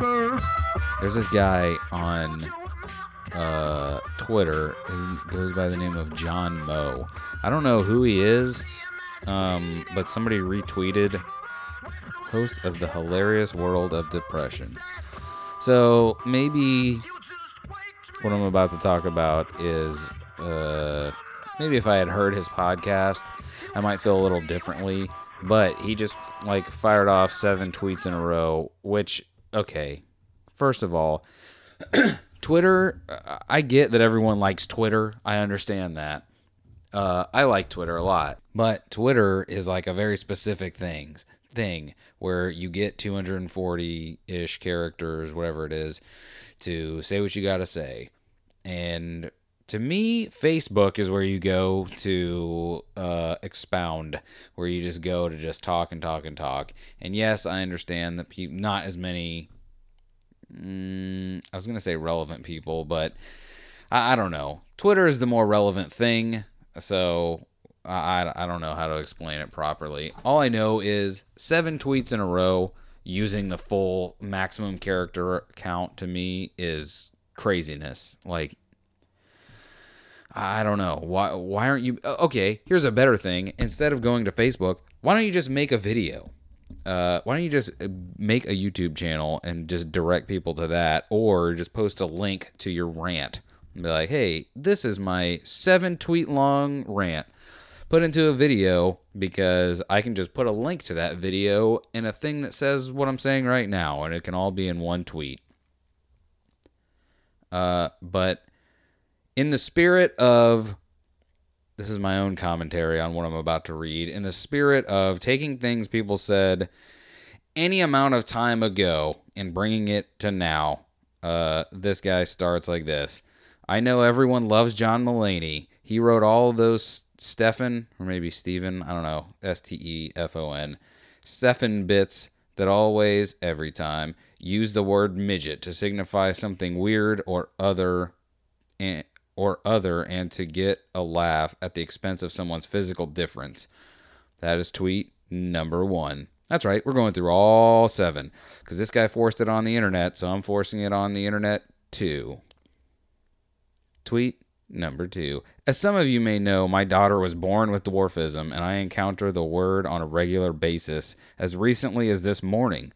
There's this guy on uh, Twitter. He goes by the name of John Moe. I don't know who he is, um, but somebody retweeted host of the hilarious world of depression. So maybe what I'm about to talk about is uh, maybe if I had heard his podcast, I might feel a little differently. But he just like fired off seven tweets in a row, which okay. First of all, Twitter, I get that everyone likes Twitter. I understand that. Uh, I like Twitter a lot, but Twitter is like a very specific thing thing where you get 240 ish characters, whatever it is, to say what you got to say. And to me, Facebook is where you go to uh, expound, where you just go to just talk and talk and talk. And yes, I understand that pe- not as many. Mm, I was gonna say relevant people, but I, I don't know. Twitter is the more relevant thing, so I, I don't know how to explain it properly. All I know is seven tweets in a row using the full maximum character count to me is craziness. Like, I don't know why. Why aren't you? Okay, here's a better thing. Instead of going to Facebook, why don't you just make a video? Uh, why don't you just uh, make a YouTube channel and just direct people to that, or just post a link to your rant and be like, "Hey, this is my seven tweet long rant." Put into a video because I can just put a link to that video in a thing that says what I'm saying right now, and it can all be in one tweet. Uh, but in the spirit of this is my own commentary on what I'm about to read. In the spirit of taking things people said any amount of time ago and bringing it to now, uh, this guy starts like this. I know everyone loves John Mulaney. He wrote all those Stefon, or maybe Stephen, I don't know, S T E F O N, Stefon bits that always, every time, use the word midget to signify something weird or other and or other and to get a laugh at the expense of someone's physical difference. That is tweet number one. That's right, we're going through all seven because this guy forced it on the internet, so I'm forcing it on the internet too. Tweet number two. As some of you may know, my daughter was born with dwarfism, and I encounter the word on a regular basis as recently as this morning.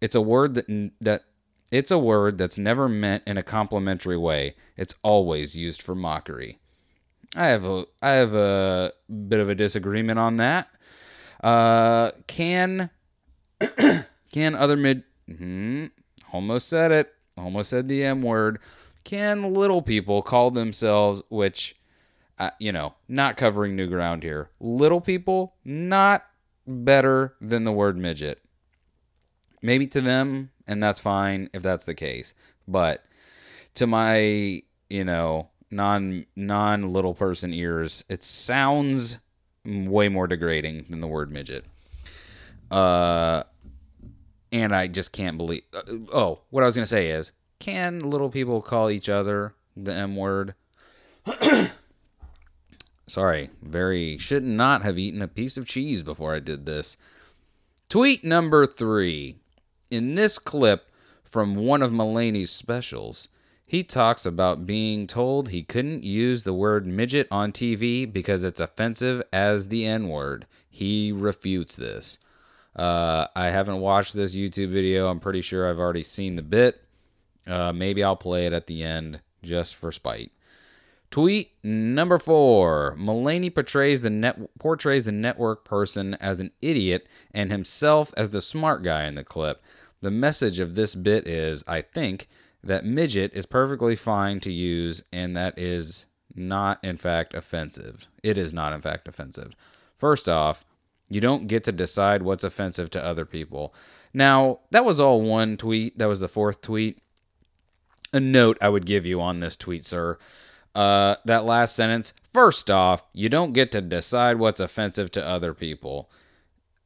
It's a word that that it's a word that's never meant in a complimentary way. It's always used for mockery. I have a I have a bit of a disagreement on that. Uh, can can other mid hmm, almost said it. Almost said the M word. Can little people call themselves which uh, you know, not covering new ground here. Little people not better than the word midget. Maybe to them and that's fine if that's the case. But to my, you know, non non little person ears, it sounds way more degrading than the word midget. Uh, and I just can't believe. Uh, oh, what I was gonna say is, can little people call each other the M word? Sorry, very should not have eaten a piece of cheese before I did this. Tweet number three. In this clip from one of Mulaney's specials, he talks about being told he couldn't use the word midget on TV because it's offensive as the N word. He refutes this. Uh, I haven't watched this YouTube video. I'm pretty sure I've already seen the bit. Uh, maybe I'll play it at the end just for spite. Tweet number four: Mulaney portrays the net portrays the network person as an idiot and himself as the smart guy in the clip. The message of this bit is, I think, that midget is perfectly fine to use and that is not in fact offensive. It is not in fact offensive. First off, you don't get to decide what's offensive to other people. Now, that was all one tweet. That was the fourth tweet. A note I would give you on this tweet, sir. Uh, that last sentence. First off, you don't get to decide what's offensive to other people.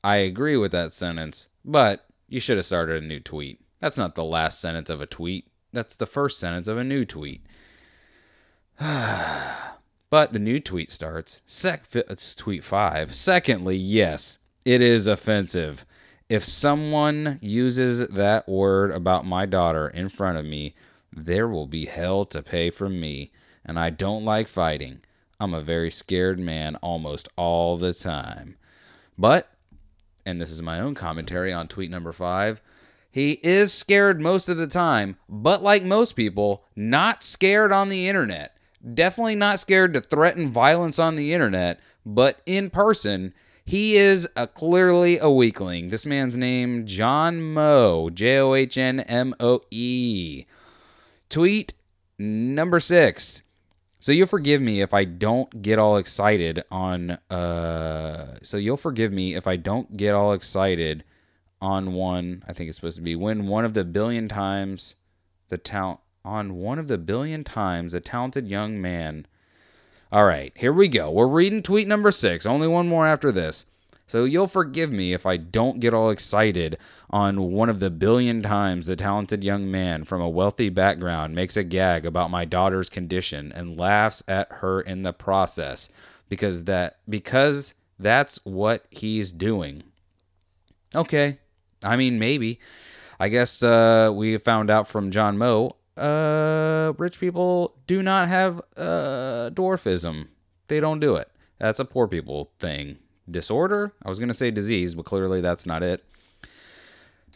I agree with that sentence, but you should have started a new tweet. That's not the last sentence of a tweet. That's the first sentence of a new tweet. but the new tweet starts. Sec- it's tweet five. Secondly, yes, it is offensive. If someone uses that word about my daughter in front of me, there will be hell to pay from me. And I don't like fighting. I'm a very scared man almost all the time. But, and this is my own commentary on tweet number five, he is scared most of the time, but like most people, not scared on the internet. Definitely not scared to threaten violence on the internet, but in person, he is a clearly a weakling. This man's name John Moe, J O H N M O E. Tweet number 6. So you'll forgive me if I don't get all excited on uh so you'll forgive me if I don't get all excited on one, I think it's supposed to be when one of the billion times the talent on one of the billion times a talented young man. All right, here we go. We're reading tweet number 6. Only one more after this. So you'll forgive me if I don't get all excited on one of the billion times the talented young man from a wealthy background makes a gag about my daughter's condition and laughs at her in the process because that because that's what he's doing. Okay. I mean maybe. I guess uh, we found out from John Moe uh, rich people do not have uh, dwarfism. They don't do it. That's a poor people thing disorder. I was going to say disease, but clearly that's not it.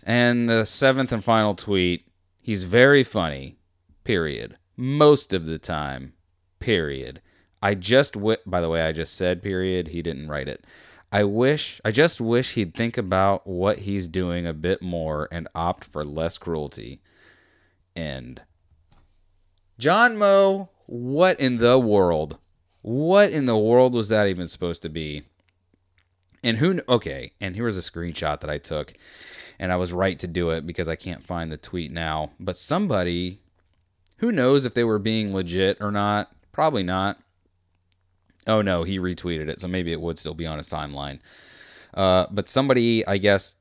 And the seventh and final tweet he's very funny, period. Most of the time, period. I just, w- by the way, I just said period. He didn't write it. I wish, I just wish he'd think about what he's doing a bit more and opt for less cruelty. End. John Moe, what in the world? What in the world was that even supposed to be? And who, okay, and here was a screenshot that I took, and I was right to do it because I can't find the tweet now. But somebody, who knows if they were being legit or not? Probably not. Oh no, he retweeted it, so maybe it would still be on his timeline. Uh, but somebody, I guess,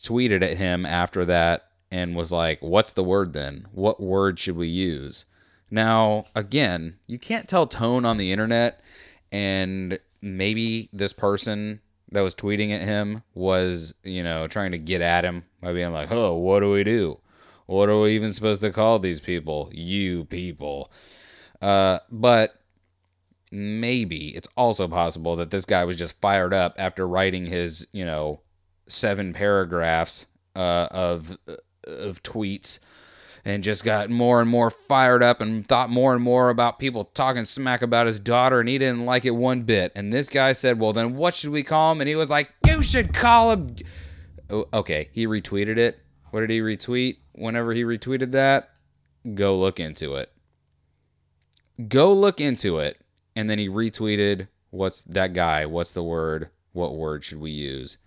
tweeted at him after that and was like, What's the word then? What word should we use? Now, again, you can't tell tone on the internet, and maybe this person that was tweeting at him was, you know, trying to get at him by being like, oh, what do we do? What are we even supposed to call these people? You people. Uh, but maybe it's also possible that this guy was just fired up after writing his, you know, seven paragraphs uh, of of tweets and just got more and more fired up and thought more and more about people talking smack about his daughter and he didn't like it one bit. And this guy said, "Well, then what should we call him?" And he was like, "You should call him." Oh, okay, he retweeted it. What did he retweet? Whenever he retweeted that, go look into it. Go look into it. And then he retweeted, "What's that guy? What's the word? What word should we use?"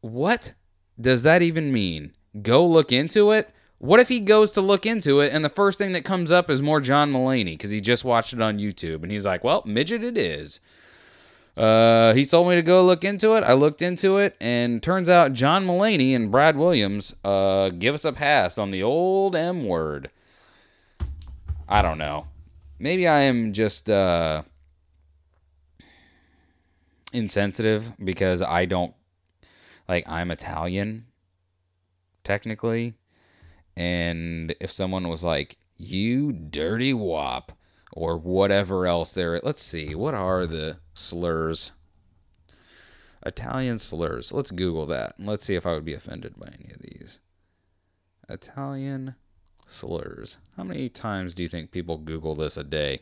What does that even mean? Go look into it? What if he goes to look into it and the first thing that comes up is more John Mulaney because he just watched it on YouTube and he's like, well, midget it is. Uh, he told me to go look into it. I looked into it and turns out John Mulaney and Brad Williams uh, give us a pass on the old M word. I don't know. Maybe I am just uh, insensitive because I don't like I'm Italian technically and if someone was like, you dirty wop, or whatever else there, let's see, what are the slurs? Italian slurs. Let's Google that. Let's see if I would be offended by any of these. Italian slurs. How many times do you think people Google this a day?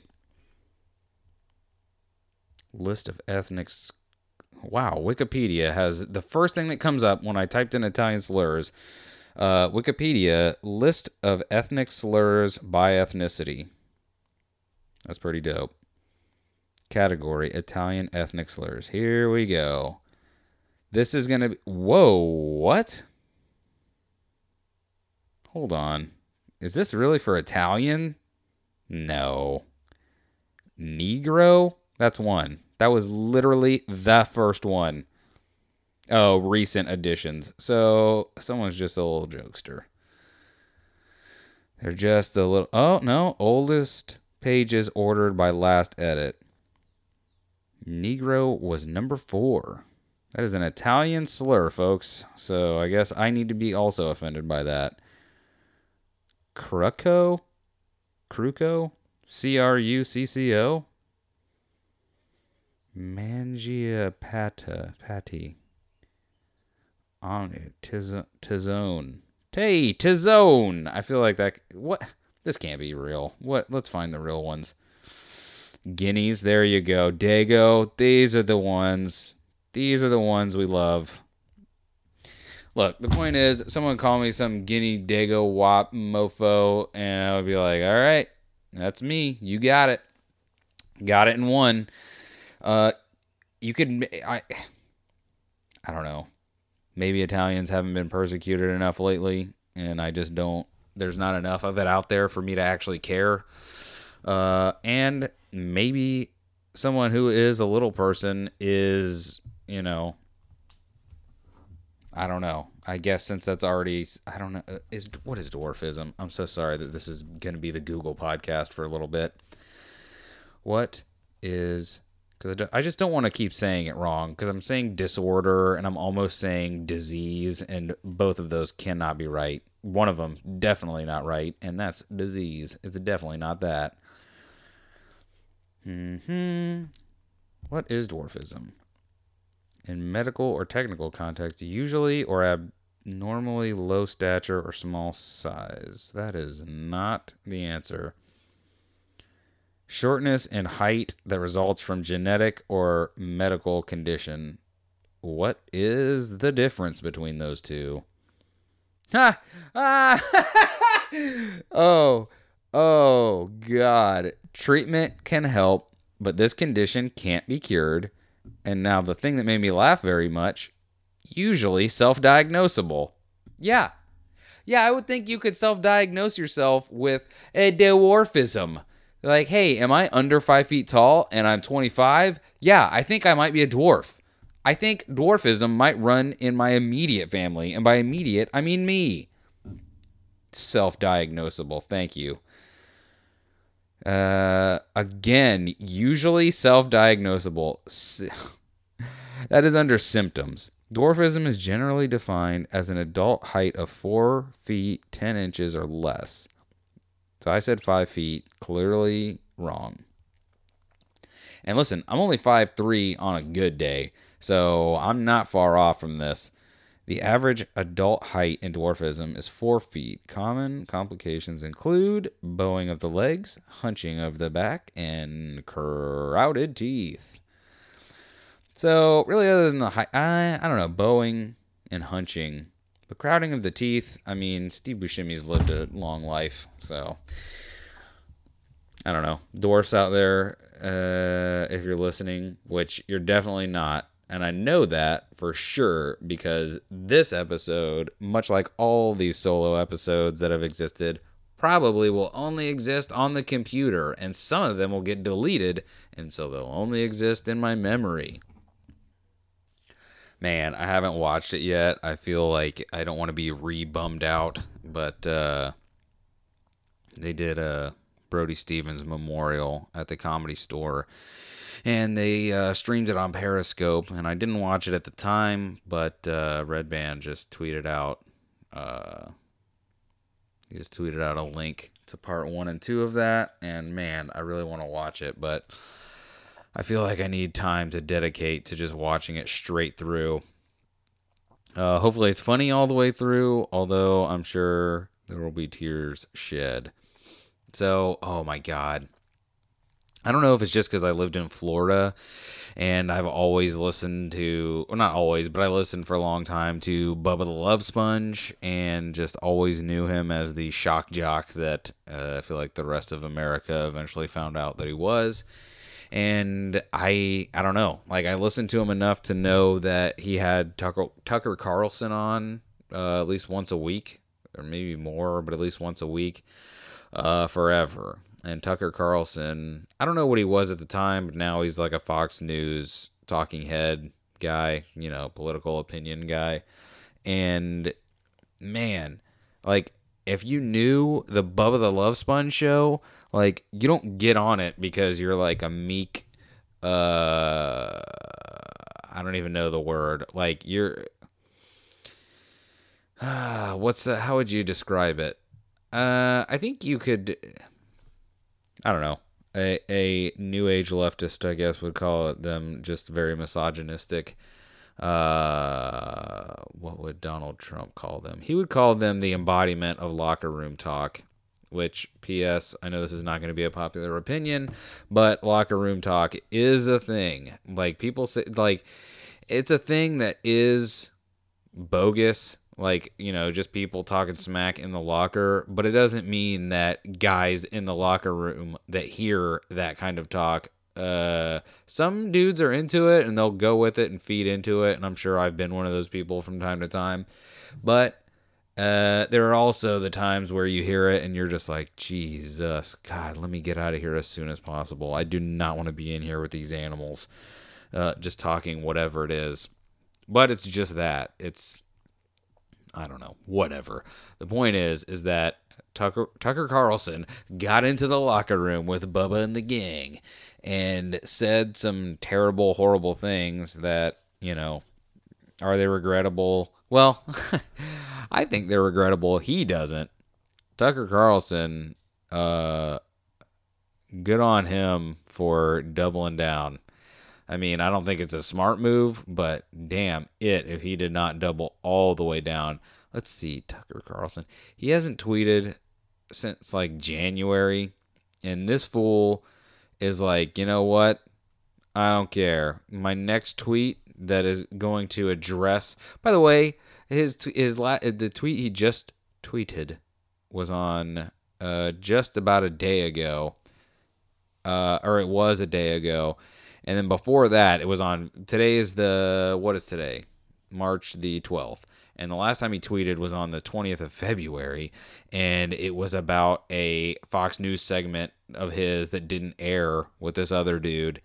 List of ethnic. Wow, Wikipedia has the first thing that comes up when I typed in Italian slurs uh, Wikipedia list of ethnic slurs by ethnicity. That's pretty dope. Category Italian ethnic slurs. Here we go. This is going to be. Whoa, what? Hold on. Is this really for Italian? No. Negro? That's one. That was literally the first one. Oh, recent additions. So someone's just a little jokester. They're just a little. Oh, no. Oldest pages ordered by last edit. Negro was number four. That is an Italian slur, folks. So I guess I need to be also offended by that. Crucco? Cruco? C R U C C O? Mangia pata patty. On. Tizone. Hey, Tizone. I feel like that. What? This can't be real. What? Let's find the real ones. Guineas. There you go. Dago. These are the ones. These are the ones we love. Look, the point is, someone call me some guinea dago wop mofo, and I would be like, all right, that's me. You got it. Got it in one. Uh, you could, I, I don't know. Maybe Italians haven't been persecuted enough lately, and I just don't. There's not enough of it out there for me to actually care. Uh, and maybe someone who is a little person is, you know, I don't know. I guess since that's already, I don't know, uh, is what is dwarfism? I'm so sorry that this is going to be the Google podcast for a little bit. What is because I just don't want to keep saying it wrong because I'm saying disorder and I'm almost saying disease, and both of those cannot be right. One of them definitely not right, and that's disease. It's definitely not that. Hmm. What is dwarfism? in medical or technical context, usually or abnormally low stature or small size. That is not the answer. Shortness in height that results from genetic or medical condition. What is the difference between those two? Ha! Ah! oh, oh, God. Treatment can help, but this condition can't be cured. And now the thing that made me laugh very much, usually self-diagnosable. Yeah. Yeah, I would think you could self-diagnose yourself with a dwarfism. Like, hey, am I under five feet tall and I'm 25? Yeah, I think I might be a dwarf. I think dwarfism might run in my immediate family, and by immediate, I mean me. Self diagnosable. Thank you. Uh, again, usually self diagnosable. that is under symptoms. Dwarfism is generally defined as an adult height of 4 feet 10 inches or less. So I said 5 feet, clearly wrong. And listen, I'm only five three on a good day, so I'm not far off from this. The average adult height in dwarfism is 4 feet. Common complications include bowing of the legs, hunching of the back, and crowded teeth. So, really, other than the height, I, I don't know, bowing and hunching. The crowding of the teeth, I mean, Steve Buscemi's lived a long life, so I don't know. Dwarfs out there, uh, if you're listening, which you're definitely not, and I know that for sure because this episode, much like all these solo episodes that have existed, probably will only exist on the computer, and some of them will get deleted, and so they'll only exist in my memory. Man, I haven't watched it yet. I feel like I don't want to be re bummed out, but uh, they did a Brody Stevens memorial at the comedy store and they uh, streamed it on Periscope. And I didn't watch it at the time, but uh, Redban just tweeted out. Uh, he just tweeted out a link to part one and two of that, and man, I really want to watch it, but I feel like I need time to dedicate to just watching it straight through. Uh, hopefully, it's funny all the way through, although I'm sure there will be tears shed. So, oh my god. I don't know if it's just because I lived in Florida and I've always listened to, well, not always, but I listened for a long time to Bubba the Love Sponge and just always knew him as the shock jock that uh, I feel like the rest of America eventually found out that he was. And I, I don't know, like I listened to him enough to know that he had Tucker, Tucker Carlson on uh, at least once a week, or maybe more, but at least once a week uh, forever and Tucker Carlson, I don't know what he was at the time, but now he's like a Fox News talking head guy, you know, political opinion guy. And man, like if you knew the Bubba the Love Sponge show, like you don't get on it because you're like a meek uh I don't even know the word. Like you're uh, what's the how would you describe it? Uh I think you could I don't know. A a new age leftist, I guess, would call them just very misogynistic. Uh Donald Trump call them? He would call them the embodiment of locker room talk which ps i know this is not going to be a popular opinion but locker room talk is a thing like people say like it's a thing that is bogus like you know just people talking smack in the locker but it doesn't mean that guys in the locker room that hear that kind of talk uh some dudes are into it and they'll go with it and feed into it and i'm sure i've been one of those people from time to time but uh, there are also the times where you hear it and you're just like, Jesus, God, let me get out of here as soon as possible. I do not want to be in here with these animals, uh, just talking whatever it is. But it's just that. It's, I don't know, whatever. The point is, is that Tucker Tucker Carlson got into the locker room with Bubba and the gang and said some terrible, horrible things that you know are they regrettable? Well, I think they're regrettable. He doesn't. Tucker Carlson, uh, good on him for doubling down. I mean, I don't think it's a smart move, but damn it if he did not double all the way down. Let's see, Tucker Carlson. He hasn't tweeted since like January, and this fool is like, you know what? I don't care. My next tweet that is going to address. By the way, his his la- the tweet he just tweeted was on uh, just about a day ago, uh, or it was a day ago, and then before that it was on. Today is the what is today? March the twelfth. And the last time he tweeted was on the 20th of February, and it was about a Fox News segment of his that didn't air with this other dude.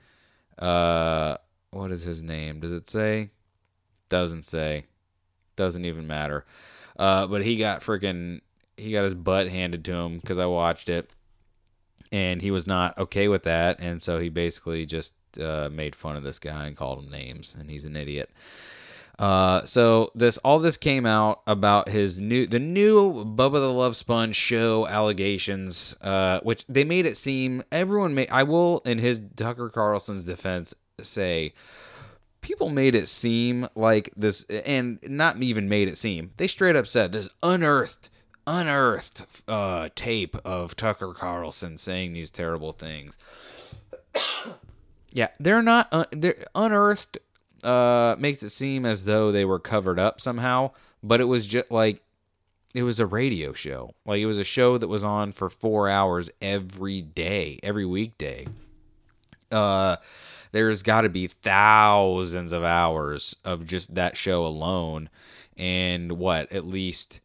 Uh, what is his name? Does it say? Doesn't say. Doesn't even matter. Uh, but he got freaking he got his butt handed to him because I watched it, and he was not okay with that, and so he basically just uh, made fun of this guy and called him names, and he's an idiot. Uh, so this all this came out about his new the new Bubba the Love Sponge show allegations, uh, which they made it seem everyone made. I will, in his Tucker Carlson's defense, say people made it seem like this, and not even made it seem. They straight up said this unearthed, unearthed uh, tape of Tucker Carlson saying these terrible things. yeah, they're not. Uh, they're unearthed. Uh, makes it seem as though they were covered up somehow, but it was just like it was a radio show. Like it was a show that was on for four hours every day, every weekday. Uh, there's got to be thousands of hours of just that show alone and what at least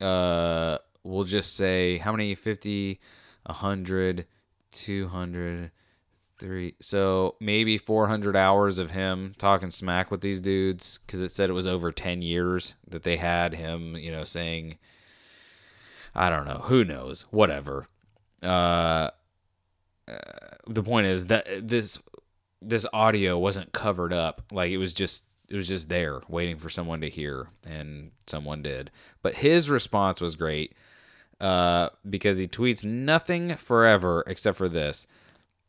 uh we'll just say how many 50 100 200 3 so maybe 400 hours of him talking smack with these dudes cuz it said it was over 10 years that they had him, you know, saying I don't know, who knows, whatever. Uh, uh the point is that this this audio wasn't covered up. Like it was just it was just there waiting for someone to hear and someone did. But his response was great uh, because he tweets nothing forever except for this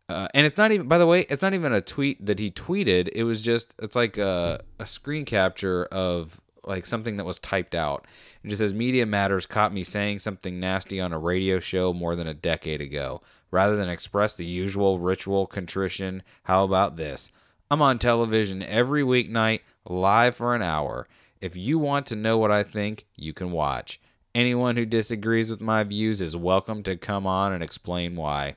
uh, and it's not even by the way it's not even a tweet that he tweeted it was just it's like a, a screen capture of like something that was typed out. It just says Media Matters caught me saying something nasty on a radio show more than a decade ago. Rather than express the usual ritual contrition, how about this? I'm on television every weeknight, live for an hour. If you want to know what I think, you can watch. Anyone who disagrees with my views is welcome to come on and explain why.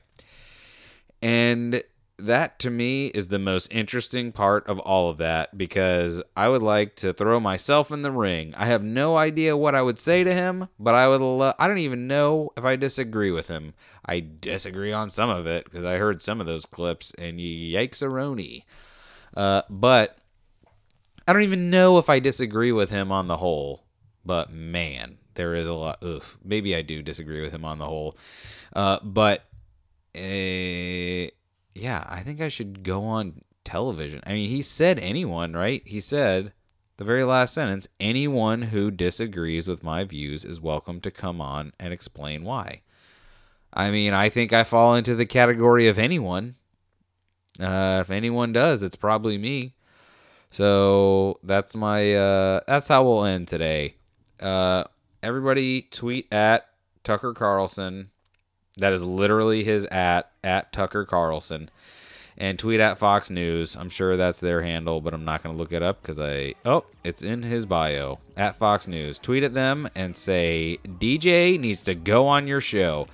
And that to me is the most interesting part of all of that because I would like to throw myself in the ring. I have no idea what I would say to him, but I would lo- I don't even know if I disagree with him. I disagree on some of it because I heard some of those clips and yikes aroni. Uh, but I don't even know if I disagree with him on the whole. But man, there is a lot. Oof, maybe I do disagree with him on the whole. Uh, but. Uh, yeah, I think I should go on television. I mean, he said anyone, right? He said the very last sentence anyone who disagrees with my views is welcome to come on and explain why. I mean, I think I fall into the category of anyone. Uh, if anyone does, it's probably me. So that's my uh, that's how we'll end today. Uh, everybody tweet at Tucker Carlson. That is literally his at at Tucker Carlson. And tweet at Fox News. I'm sure that's their handle, but I'm not going to look it up because I. Oh, it's in his bio. At Fox News. Tweet at them and say, DJ needs to go on your show.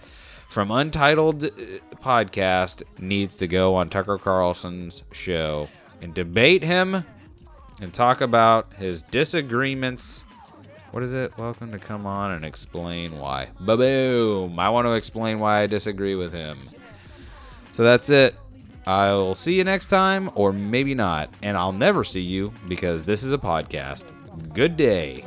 From Untitled uh, Podcast needs to go on Tucker Carlson's show and debate him and talk about his disagreements. What is it? Welcome to come on and explain why. Ba-boom! I want to explain why I disagree with him. So that's it. I'll see you next time, or maybe not. And I'll never see you because this is a podcast. Good day.